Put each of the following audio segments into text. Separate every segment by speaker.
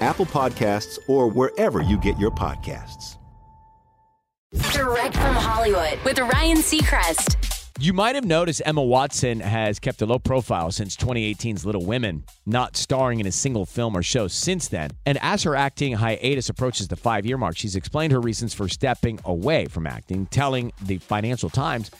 Speaker 1: Apple Podcasts, or wherever you get your podcasts.
Speaker 2: Direct from Hollywood with Ryan Seacrest.
Speaker 3: You might have noticed Emma Watson has kept a low profile since 2018's Little Women, not starring in a single film or show since then. And as her acting hiatus approaches the five year mark, she's explained her reasons for stepping away from acting, telling the Financial Times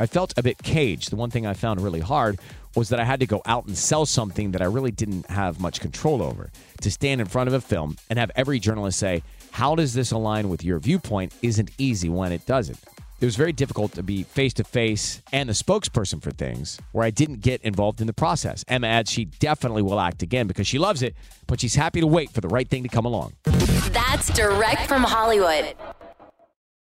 Speaker 3: I felt a bit caged. The one thing I found really hard was that I had to go out and sell something that I really didn't have much control over. To stand in front of a film and have every journalist say, How does this align with your viewpoint? isn't easy when it doesn't. It was very difficult to be face to face and the spokesperson for things where I didn't get involved in the process. Emma adds she definitely will act again because she loves it, but she's happy to wait for the right thing to come along.
Speaker 2: That's direct from Hollywood.